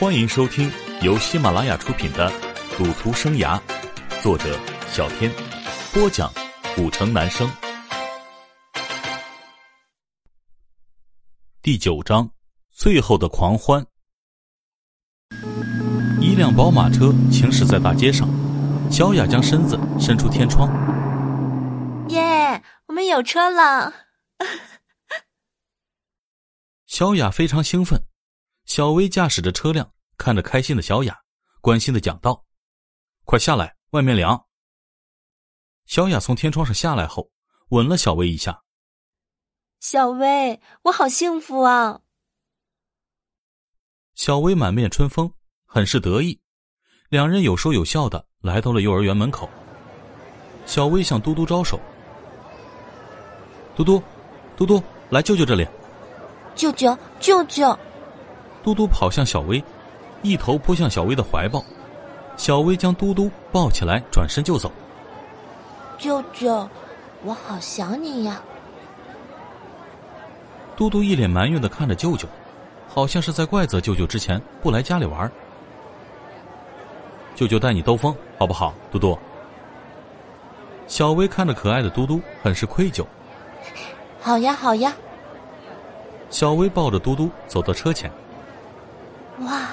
欢迎收听由喜马拉雅出品的《赌徒生涯》，作者小天，播讲古城男生。第九章，最后的狂欢。一辆宝马车行驶在大街上，小雅将身子伸出天窗。耶，我们有车了！小雅非常兴奋。小薇驾驶着车辆，看着开心的小雅，关心的讲道：“快下来，外面凉。”小雅从天窗上下来后，吻了小薇一下。小薇，我好幸福啊！小薇满面春风，很是得意。两人有说有笑的来到了幼儿园门口。小薇向嘟嘟招手：“嘟嘟，嘟嘟，来舅舅这里。”“舅舅，舅舅。”嘟嘟跑向小薇，一头扑向小薇的怀抱。小薇将嘟嘟抱起来，转身就走。舅舅，我好想你呀！嘟嘟一脸埋怨的看着舅舅，好像是在怪责舅舅之前不来家里玩。舅舅带你兜风好不好，嘟嘟？小薇看着可爱的嘟嘟，很是愧疚。好呀，好呀。小薇抱着嘟嘟走到车前。哇，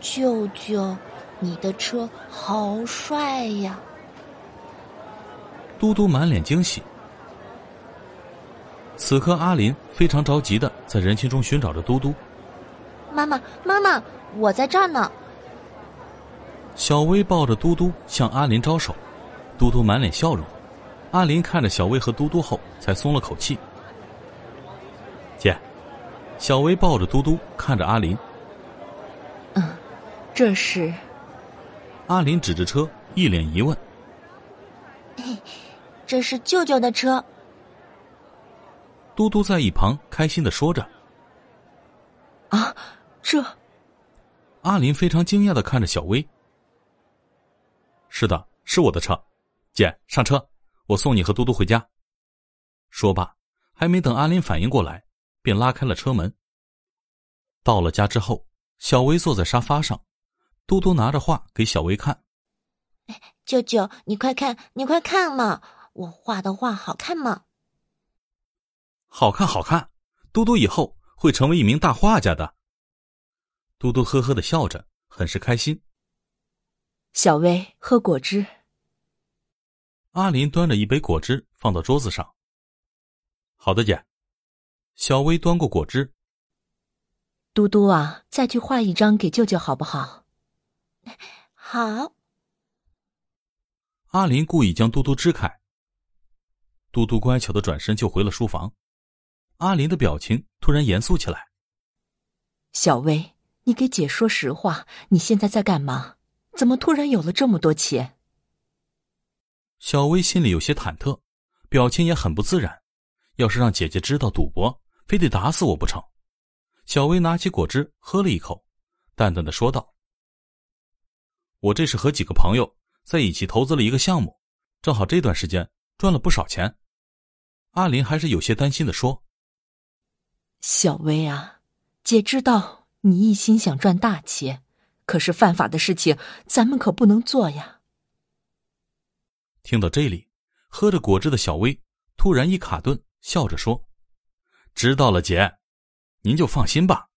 舅舅，你的车好帅呀！嘟嘟满脸惊喜。此刻，阿林非常着急的在人群中寻找着嘟嘟。妈妈，妈妈，我在这儿呢。小薇抱着嘟嘟向阿林招手，嘟嘟满脸笑容。阿林看着小薇和嘟嘟后，才松了口气。姐，小薇抱着嘟嘟看着阿林。这是，阿林指着车，一脸疑问：“ 这是舅舅的车。”嘟嘟在一旁开心的说着：“啊，这！”阿林非常惊讶的看着小薇：“是的，是我的车，姐上车，我送你和嘟嘟回家。”说罢，还没等阿林反应过来，便拉开了车门。到了家之后，小薇坐在沙发上。嘟嘟拿着画给小薇看，舅舅，你快看，你快看嘛！我画的画好看吗？好看，好看！嘟嘟以后会成为一名大画家的。嘟嘟呵呵的笑着，很是开心。小薇，喝果汁。阿林端着一杯果汁放到桌子上。好的，姐。小薇端过果汁。嘟嘟啊，再去画一张给舅舅好不好？好。阿林故意将嘟嘟支开，嘟嘟乖巧的转身就回了书房。阿林的表情突然严肃起来。小薇，你给姐说实话，你现在在干嘛？怎么突然有了这么多钱？小薇心里有些忐忑，表情也很不自然。要是让姐姐知道赌博，非得打死我不成？小薇拿起果汁喝了一口，淡淡的说道。我这是和几个朋友在一起投资了一个项目，正好这段时间赚了不少钱。阿林还是有些担心的说：“小薇啊，姐知道你一心想赚大钱，可是犯法的事情咱们可不能做呀。”听到这里，喝着果汁的小薇突然一卡顿，笑着说：“知道了，姐，您就放心吧。”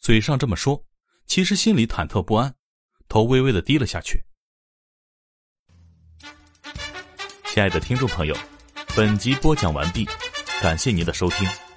嘴上这么说，其实心里忐忑不安。头微微的低了下去。亲爱的听众朋友，本集播讲完毕，感谢您的收听。